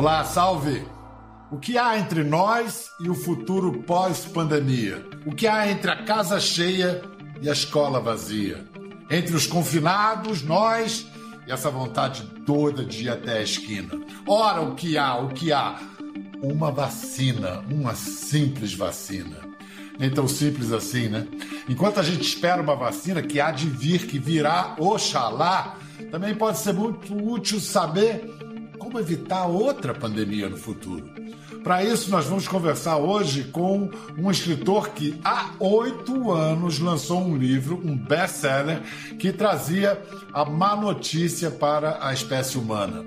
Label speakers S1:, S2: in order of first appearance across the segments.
S1: Olá, salve! O que há entre nós e o futuro pós-pandemia? O que há entre a casa cheia e a escola vazia? Entre os confinados, nós e essa vontade toda de ir até a esquina. Ora, o que há? O que há? Uma vacina, uma simples vacina. Nem tão simples assim, né? Enquanto a gente espera uma vacina que há de vir, que virá, oxalá, também pode ser muito útil saber como evitar outra pandemia no futuro. Para isso, nós vamos conversar hoje com um escritor que há oito anos lançou um livro, um best-seller, que trazia a má notícia para a espécie humana.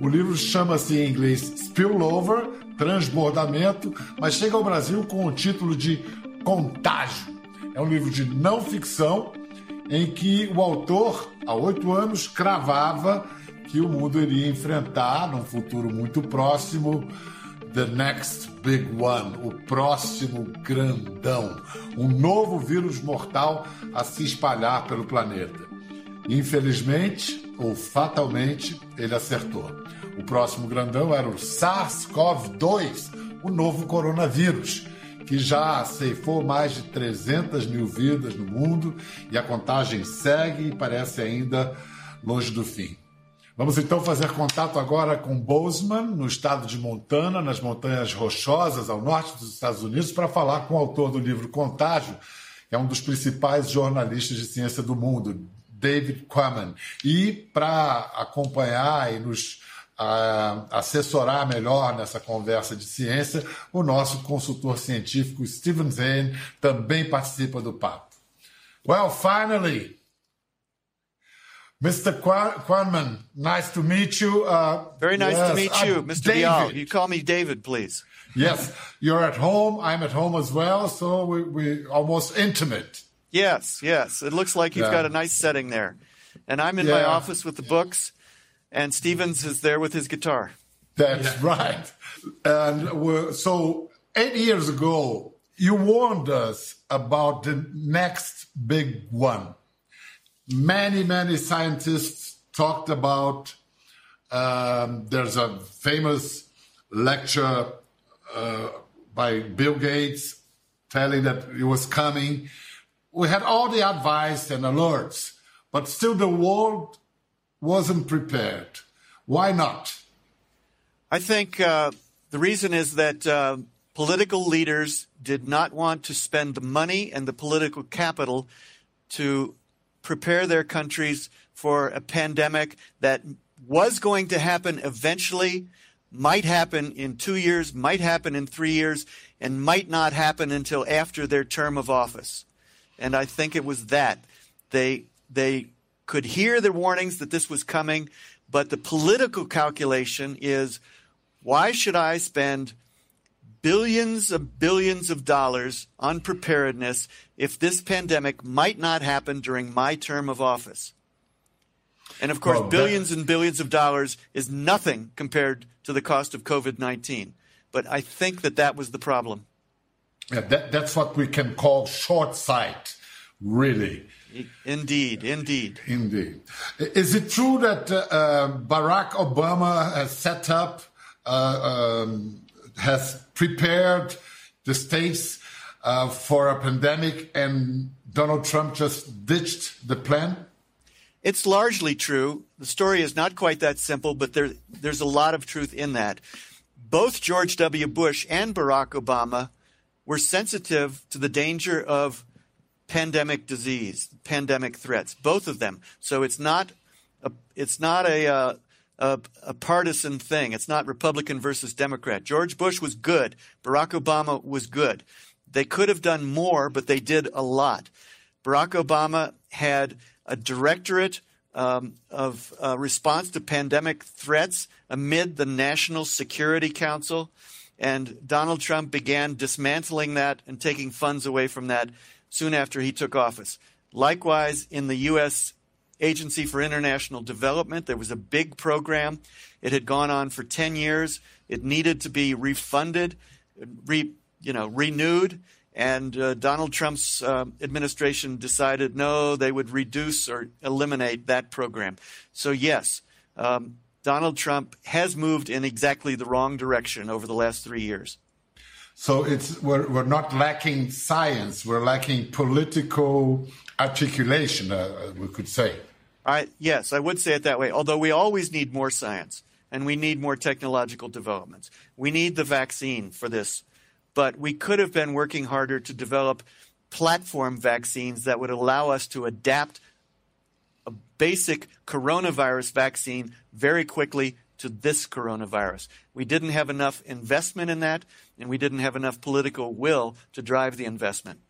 S1: O livro chama-se em inglês Spillover, Transbordamento, mas chega ao Brasil com o título de Contágio. É um livro de não ficção em que o autor, há oito anos, cravava que o mundo iria enfrentar, num futuro muito próximo, The Next Big One, o próximo grandão, um novo vírus mortal a se espalhar pelo planeta. Infelizmente, ou fatalmente, ele acertou. O próximo grandão era o SARS-CoV-2, o novo coronavírus, que já ceifou mais de 300 mil vidas no mundo e a contagem segue e parece ainda longe do fim. Vamos então fazer contato agora com Bozeman, no estado de Montana, nas Montanhas Rochosas, ao norte dos Estados Unidos, para falar com o autor do livro Contágio, que é um dos principais jornalistas de ciência do mundo, David Quammen. E para acompanhar e nos assessorar melhor nessa conversa de ciência, o nosso consultor científico Steven Zane também participa do papo. Well, finally, Mr. Quammen, nice to meet you. Uh,
S2: Very nice yes, to meet you, I'm Mr. David. Bial. You call me David, please.
S1: Yes, you're at home. I'm at home as well, so we, we almost intimate.
S2: Yes, yes. It looks like you've yeah. got a nice setting there. And I'm in yeah. my office with the books, and Stevens is there with his guitar.
S1: That's yeah. right. And so, eight years ago, you warned us about the next big one many, many scientists talked about. Um, there's a famous lecture uh, by Bill Gates telling that it was coming. We had all the advice and alerts, but still the world wasn't prepared. Why not?
S2: I think uh, the reason is that uh, political leaders did not want to spend the money and the political capital to prepare their countries for a pandemic that was going to happen eventually, might happen in two years, might happen in three years, and might not happen until after their term of office. And I think it was that. They, they could hear the warnings that this was coming, but the political calculation is why should I spend billions of billions of dollars on preparedness if this pandemic might not happen during my term of office. And of course, well, billions and billions of dollars is nothing compared to the cost of COVID 19. But I think that that was the problem.
S1: Yeah, that, that's what we can call short sight, really.
S2: Indeed, indeed.
S1: Indeed. Is it true that uh, uh Barack Obama has set up uh, um, has prepared the states uh, for a pandemic and Donald Trump just ditched the plan?
S2: It's largely true. The story is not quite that simple, but there, there's a lot of truth in that. Both George W. Bush and Barack Obama were sensitive to the danger of pandemic disease, pandemic threats, both of them. So it's not a, it's not a, uh, a, a, partisan thing. It's not Republican versus Democrat. George Bush was good. Barack Obama was good. They could have done more, but they did a lot. Barack Obama had a directorate um, of uh, response to pandemic threats amid the National Security Council, and Donald Trump began dismantling that and taking funds away from that soon after he took office. Likewise, in the U.S. Agency for International Development. There was a big program. It had gone on for 10 years. It needed to be refunded, re, you know, renewed. And uh, Donald Trump's uh, administration decided no, they would reduce or eliminate that program. So, yes, um, Donald Trump has moved in exactly the wrong direction over the last three years.
S1: So it's we're, we're not lacking science; we're lacking political articulation. Uh, we could say.
S2: I, yes, I would say it that way. Although we always need more science and we need more technological developments. We need the vaccine for this, but we could have been working harder to develop platform vaccines that would allow us to adapt a basic coronavirus vaccine very quickly to this coronavirus. We didn't have enough investment in that, and we didn't have enough political will to drive the investment.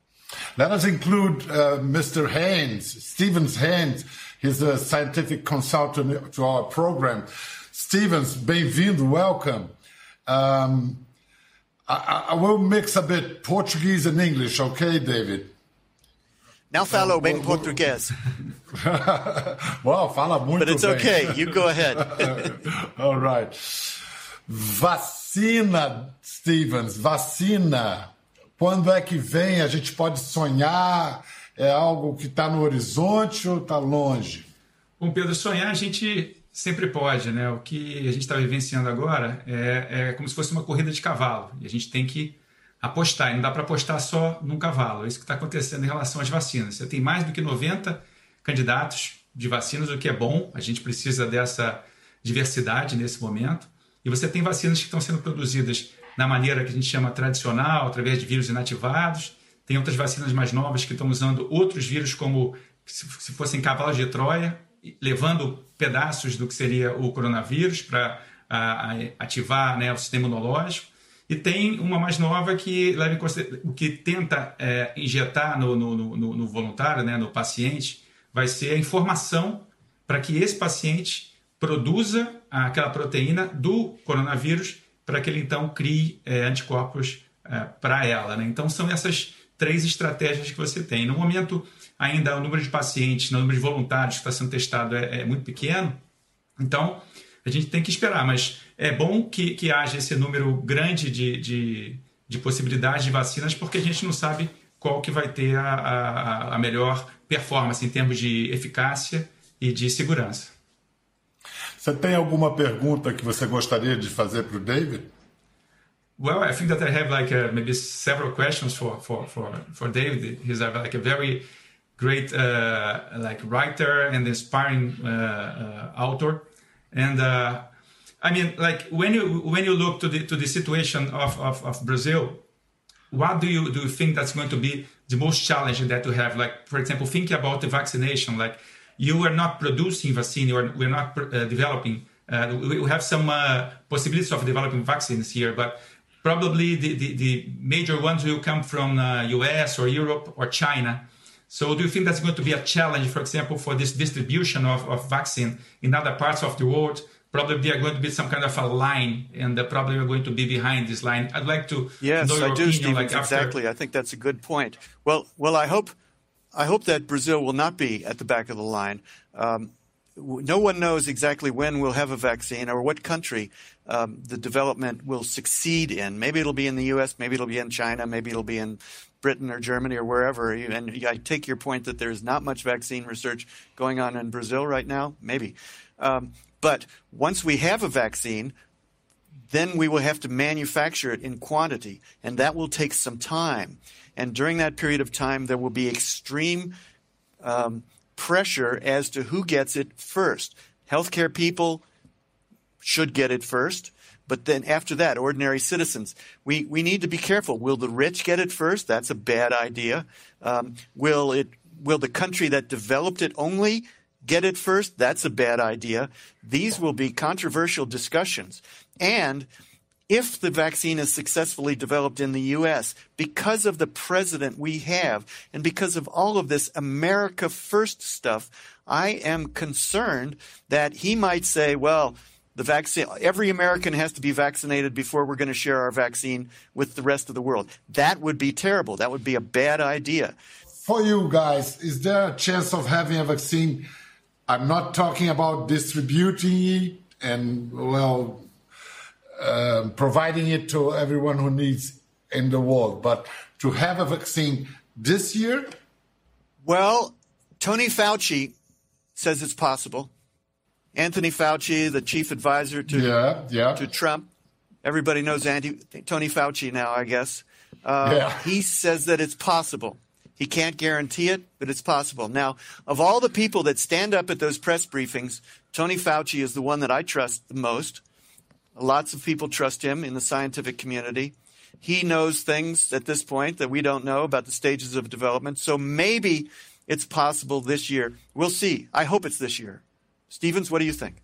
S1: Let us include uh, Mr. Rehen, Stevens Rehen. He's a scientific consultant to our program. Stevens, bem-vindo, welcome. Um, I, I, will mix a bit Portuguese and English, okay, David?
S2: Now falo bem português.
S1: well, fala muito
S2: But it's
S1: bem.
S2: okay. You go ahead.
S1: All right. Vacina, Stevens, vacina. Quando é que vem? A gente pode sonhar? É algo que está no horizonte ou está longe?
S3: Bom, Pedro, sonhar a gente sempre pode, né? O que a gente está vivenciando agora é, é como se fosse uma corrida de cavalo. E a gente tem que apostar. Não dá para apostar só num cavalo. É isso que está acontecendo em relação às vacinas. Você tem mais do que 90 candidatos de vacinas, o que é bom. A gente precisa dessa diversidade nesse momento. E você tem vacinas que estão sendo produzidas na maneira que a gente chama tradicional, através de vírus inativados. Tem outras vacinas mais novas que estão usando outros vírus como se fossem cavalos de Troia, levando pedaços do que seria o coronavírus para ativar né, o sistema imunológico. E tem uma mais nova que, leva o que tenta é, injetar no, no, no, no voluntário, né, no paciente, vai ser a informação para que esse paciente produza aquela proteína do coronavírus para que ele então crie é, anticorpos é, para ela. Né? Então são essas três estratégias que você tem. No momento, ainda o número de pacientes, o número de voluntários que está sendo testado é, é muito pequeno, então a gente tem que esperar, mas é bom que, que haja esse número grande de, de, de possibilidades de vacinas, porque a gente não sabe qual que vai ter a, a, a melhor performance em termos de eficácia e de segurança.
S1: Você tem alguma pergunta que você gostaria de fazer para o David?
S3: Well, I think that I have like uh, maybe several questions for for for for David. He's a, like a very great uh, like writer and inspiring uh, uh author, and uh, I mean like when you when you look to the to the situation of, of, of Brazil, what do you do you think that's going to be the most challenging that you have? Like for example, thinking about the vaccination, like you are not producing vaccine, you are, we're not uh, developing. we have some possibilities of developing vaccines here, but probably the, the, the major ones will come from uh, US or Europe or China. So do you think that's going to be a challenge, for example, for this distribution of, of vaccine in other parts of the world? Probably there are going to be some kind of a line, and probably we're going to be behind this line. I'd like to
S2: yes,
S3: know your
S2: I do,
S3: opinion.
S2: Stevens,
S3: like after...
S2: exactly. I think that's a good point. Well, well, I hope, I hope that Brazil will not be at the back of the line. Um, no one knows exactly when we'll have a vaccine or what country um, the development will succeed in. Maybe it'll be in the U.S., maybe it'll be in China, maybe it'll be in Britain or Germany or wherever. And I take your point that there's not much vaccine research going on in Brazil right now, maybe. Um, but once we have a vaccine, then we will have to manufacture it in quantity, and that will take some time. And during that period of time, there will be extreme um, pressure as to who gets it first. Healthcare people should get it first. But then after that, ordinary citizens, we, we need to be careful. Will the rich get it first? That's a bad idea. Um, will it, will the country that developed it only get it first? That's a bad idea. These will be controversial discussions. And if the vaccine is successfully developed in the U.S., because of the president we have and because of all of this America First stuff, I am concerned that he might say, well, the vaccine, every American has to be vaccinated before we're going to share our vaccine with the rest of the world. That would be terrible. That would be a bad idea.
S1: For you guys, is there a chance of having a vaccine? I'm not talking about distributing it and, well, um, providing it to everyone who needs in the world. But to have a vaccine this year?
S2: Well, Tony Fauci says it's possible. Anthony Fauci, the chief advisor to
S1: yeah, yeah.
S2: to Trump, everybody knows Andy, Tony Fauci now, I guess. Uh,
S1: Yeah.
S2: He says that it's possible. He can't guarantee it, but it's possible. Now, of all the people that stand up at those press briefings, Tony Fauci is the one that I trust the most. Lots of people trust him in the scientific community. He knows things at this point that we don't know about the stages of development. So maybe it's possible this year. We'll see. I hope it's this year. Stevens, what do you think?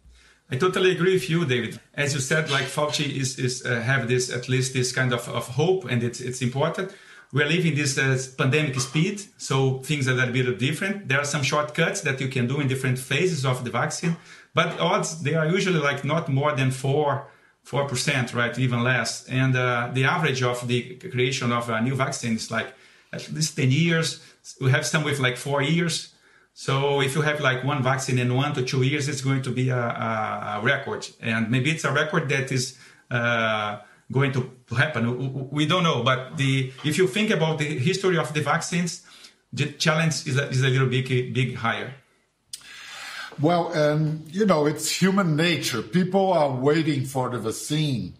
S3: I totally agree with you, David. As you said, like Fauci is, is uh, have this at least this kind of, of hope, and it's it's important. We are living this uh, pandemic speed, so things are a little bit different. There are some shortcuts that you can do in different phases of the vaccine, but odds they are usually like not more than four four percent, right? Even less. And uh, the average of the creation of a new vaccine is like at least ten years. We have some with like four years. So if you have like one vaccine in one to two years, it's going to be a, a, a record, and maybe it's a record that is uh, going to, happen. We- don't know, but the if you think about the history of the vaccines, the challenge is a, is a little bit big higher.
S1: Well, um, you know, it's human nature. People are waiting for the vaccine,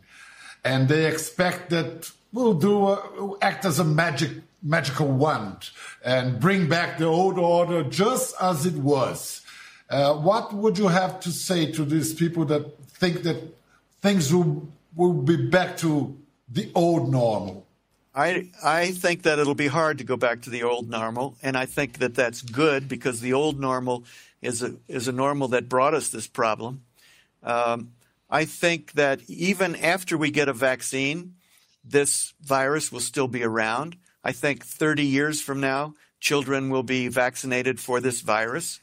S1: and they expect that we'll do a, act as a magic magical wand and bring back the old order just as it was. Uh, what would you have to say to these people that think that things will will be back to the old normal?
S2: I I think that it'll be hard to go back to the old normal, and I think that that's good because the old normal is a is a normal that brought us this problem. Um, I think that even after we get a vaccine, this virus will still be around. I think 30 years from now, children will be vaccinated for this virus.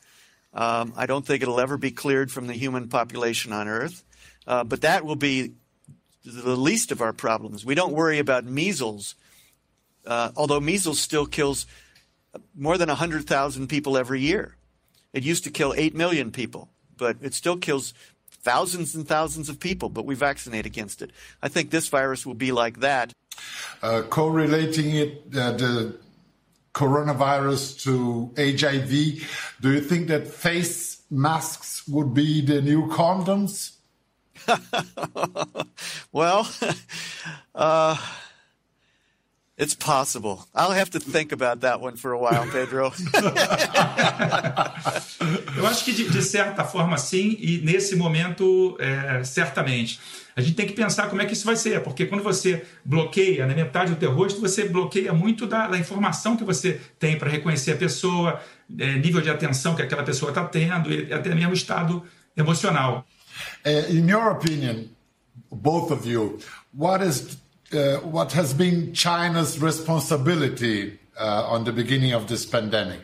S2: Um, I don't think it'll ever be cleared from the human population on Earth, uh, but that will be the least of our problems. We don't worry about measles, uh, although measles still kills more than 100,000 people every year. It used to kill 8 million people, but it still kills thousands and thousands of people, but we vaccinate against it. I think this virus will be like that.
S1: uh, correlating it, uh, the coronavirus to HIV, do you think that face masks would be the new condoms?
S2: Well, uh, it's possible. I'll have to think about that one for a while, Pedro.
S3: Eu acho que de, de certa forma sim, e nesse momento, é, certamente. A gente tem que pensar como é que isso vai ser, porque quando você bloqueia na metade do teu rosto, você bloqueia muito da, da informação que você tem para reconhecer a pessoa, é, nível de atenção que aquela pessoa está tendo, e até mesmo estado emocional.
S1: Uh, in your opinion, both of you, what is uh, what has been China's responsibility uh, on the beginning of this pandemic?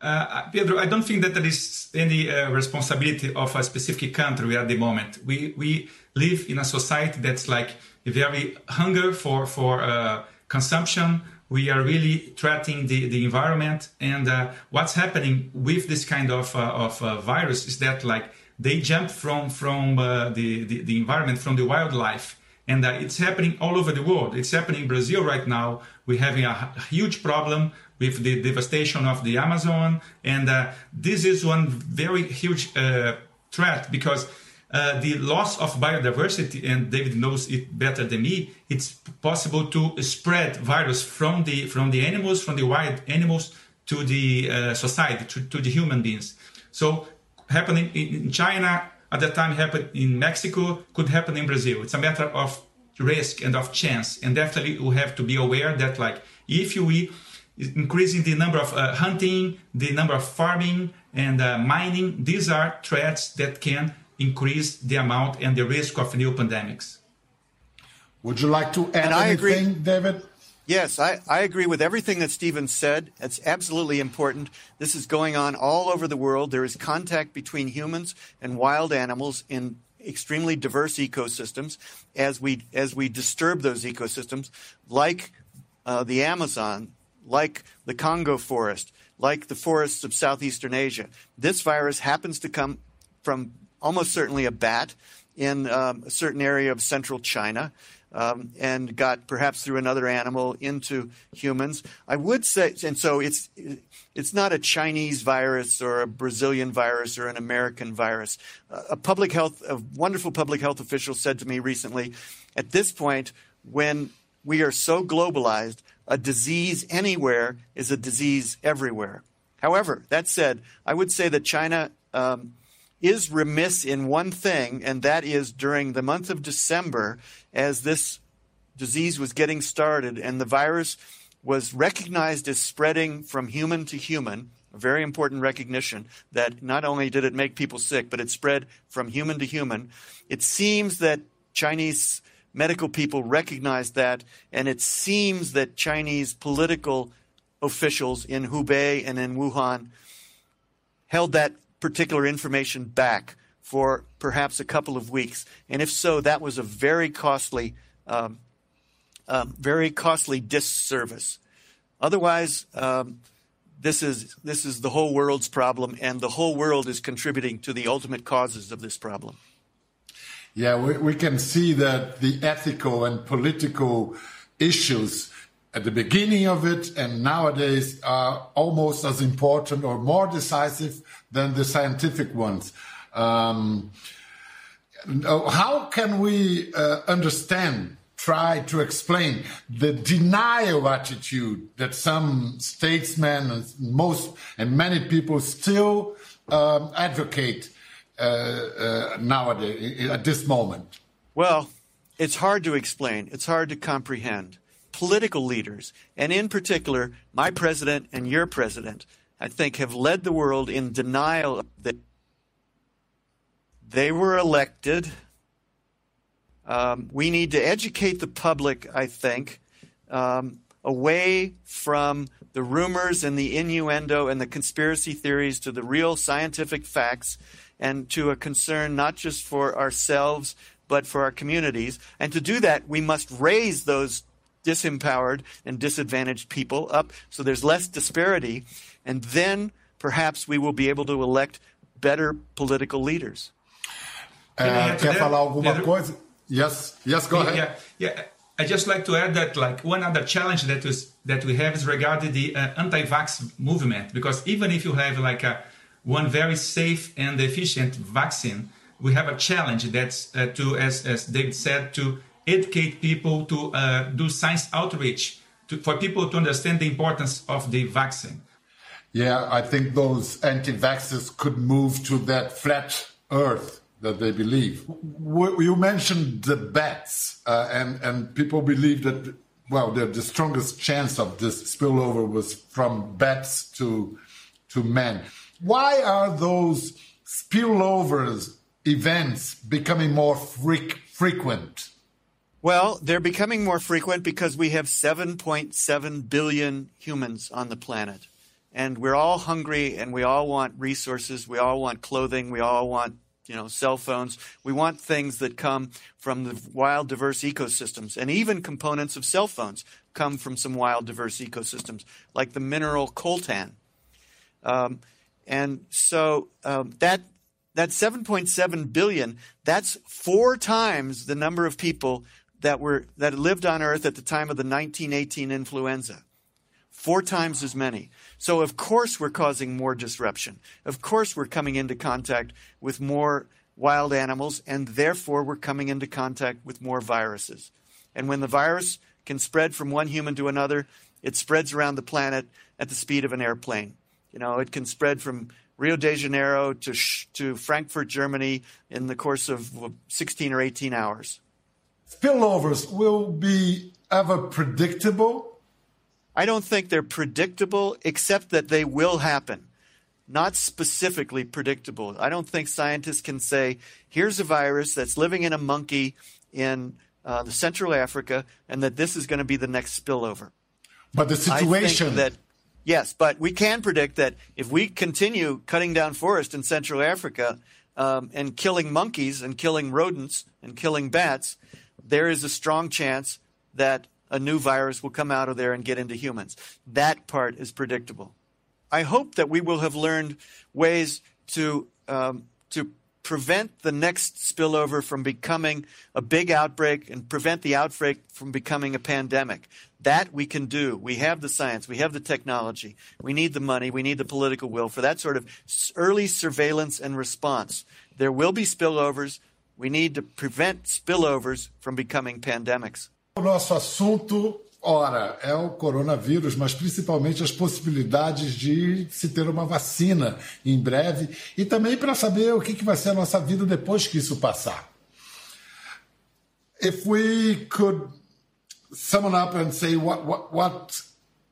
S3: Uh, Pedro, I don't think that there is any uh, responsibility of a specific country at the moment. We we live in a society that's like very hunger for for uh, consumption. We are really threatening the, the environment, and what's happening with this kind of of virus is that like they jump from from uh, the, the the environment from the wildlife and uh, it's happening all over the world. It's happening in Brazil right now. We're having a huge problem with the devastation of the Amazon, and uh, this is one very huge uh, threat because uh, the loss of biodiversity, and David knows it better than me. It's possible to spread virus from the from the animals, from the wild animals, to the uh, society, to, to the human beings. So happening in in China at that time happened in Mexico could happen in Brazil. It's a matter of risk and of chance, and definitely we have to be aware that like if we increasing the number of uh, hunting, the number of farming and uh, mining, these are threats that can increase the amount and the risk of new pandemics.
S1: Would you like to add
S2: And I agree.
S1: anything, David?
S2: Yes, I, I agree with everything that Stephen said. It's absolutely important. This is going on all over the world. There is contact between humans and wild animals in extremely diverse ecosystems. As we as we disturb those ecosystems, like uh, the Amazon, like the Congo forest, like the forests of southeastern Asia, this virus happens to come from almost certainly a bat. in um, a certain area of central China. Um, and got perhaps through another animal into humans. I would say, and so it's it's not a Chinese virus or a Brazilian virus or an American virus. A public health, a wonderful public health official said to me recently, at this point, when we are so globalized, a disease anywhere is a disease everywhere. However, that said, I would say that China um, is remiss in one thing, and that is during the month of December, as this disease was getting started and the virus was recognized as spreading from human to human, a very important recognition that not only did it make people sick, but it spread from human to human. It seems that Chinese medical people recognized that, and it seems that Chinese political officials in Hubei and in Wuhan held that particular information back for perhaps a couple of weeks. And if so, that was a very costly, um, um, very costly disservice. Otherwise, um, this is this is the whole world's problem, and the whole world is contributing to the ultimate causes of this problem.
S1: Yeah, we, we can see that the ethical and political issues at the beginning of it and nowadays are almost as important or more decisive than the scientific ones. Um, how can we uh, understand, try to explain the denial attitude that some statesmen and most and many people still um, advocate uh, uh, nowadays at this moment?
S2: Well, it's hard to explain. It's hard to comprehend. Political leaders, and in particular, my president and your president, I think, have led the world in denial that they were elected. Um, we need to educate the public, I think, um, away from the rumors and the innuendo and the conspiracy theories to the real scientific facts and to a concern not just for ourselves but for our communities. And to do that, we must raise those disempowered and disadvantaged people up so there's less disparity. And then perhaps we will be able to elect better political leaders.
S1: Uh, quer falar alguma coisa? Yes, yes, go ahead.
S3: Yeah, yeah. I just like to add that like one other challenge that is that we have is regarding the uh, anti-vax movement because even if you have like a one very safe and efficient vaccine, we have a challenge that's uh, to, as, as David said, to educate people to uh, do science outreach to, for people to understand the importance of the vaccine.
S1: Yeah, I think those anti-vaxxers could move to that flat Earth that they believe. You mentioned the bats, uh, and and people believe that well, the, the strongest chance of this spillover was from bats to to men. Why are those spillovers events becoming more frequent?
S2: Well, they're becoming more frequent because we have 7.7 billion humans on the planet. And we're all hungry and we all want resources. We all want clothing. We all want, you know, cell phones. We want things that come from the wild, diverse ecosystems. And even components of cell phones come from some wild, diverse ecosystems, like the mineral coltan. Um, and so um, that that 7.7 billion, that's four times the number of people that were that lived on Earth at the time of the 1918 influenza. Four times as many. So of course we're causing more disruption. Of course we're coming into contact with more wild animals, and therefore we're coming into contact with more viruses. And when the virus can spread from one human to another, it spreads around the planet at the speed of an airplane. You know, it can spread from Rio de Janeiro to, to Frankfurt, Germany in the course of 16 or 18 hours.
S1: Spillovers will be ever predictable?
S2: I don't think they're predictable, except that they will happen. Not specifically predictable. I don't think scientists can say, here's a virus that's living in a monkey in uh, Central Africa, and that this is going to be the next spillover.
S1: But the situation
S2: that Yes, but we can predict that if we continue cutting down forest in Central Africa um, and killing monkeys and killing rodents and killing bats, there is a strong chance that a new virus will come out of there and get into humans. That part is predictable. I hope that we will have learned ways to um, to prevent the next spillover from becoming a big outbreak and prevent the outbreak from becoming a pandemic. That we can do. We have the science, we have the technology, we need the money, we need the political will for that sort of early surveillance and response. There will be spillovers. We need to prevent spillovers from becoming pandemics.
S1: O nosso assunto, ora, é o coronavírus, mas principalmente as possibilidades de se ter uma vacina em breve e também para saber o que, que vai ser a nossa vida depois que isso passar. If we could sum up and say what, what, what,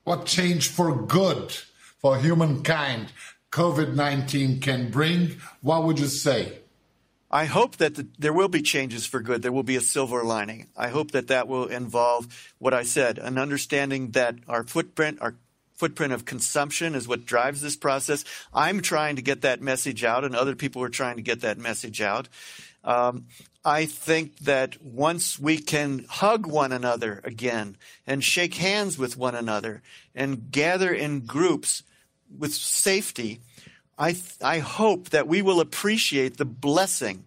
S1: what change for good for humankind COVID 19 can bring, what would you say?
S2: I hope that the, there will be changes for good. There will be a silver lining. I hope that that will involve what I said, an understanding that our footprint, our footprint of consumption is what drives this process. I'm trying to get that message out, and other people are trying to get that message out. Um, I think that once we can hug one another again and shake hands with one another and gather in groups with safety, I, I hope that we will appreciate the blessing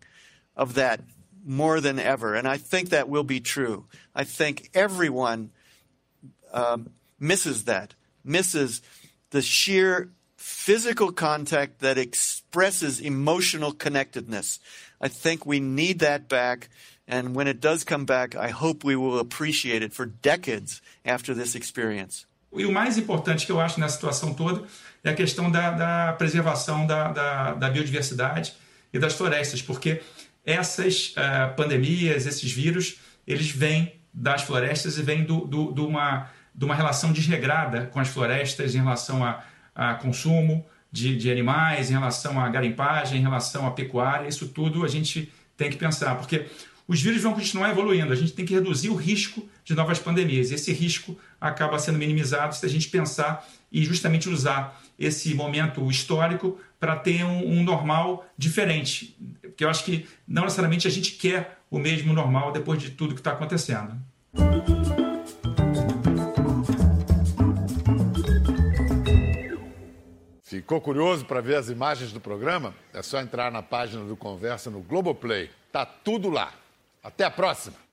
S2: of that more than ever. And I think that will be true. I think everyone um, misses that, misses the sheer physical contact that expresses emotional connectedness. I think we need that back. And when it does come back, I hope we will appreciate it for decades after this experience.
S3: E o mais importante que eu acho nessa situação toda é a questão da, da preservação da, da, da, biodiversidade e das florestas, porque essas uh, pandemias, esses vírus, eles vêm das florestas e vêm do, do, do uma, de uma relação desregrada com as florestas em relação a, a consumo de, de animais, em relação à garimpagem, em relação à pecuária, isso tudo a gente tem que pensar, porque os vírus vão continuar evoluindo, a gente tem que reduzir o risco de novas pandemias. Esse risco acaba sendo minimizado se a gente pensar e justamente usar esse momento histórico para ter um, um, normal diferente. Porque eu acho que não necessariamente a gente quer o mesmo normal depois de tudo que está acontecendo.
S1: Ficou curioso para ver as imagens do programa? É só entrar na página do Conversa no Globoplay. Tá tudo lá. Até a próxima!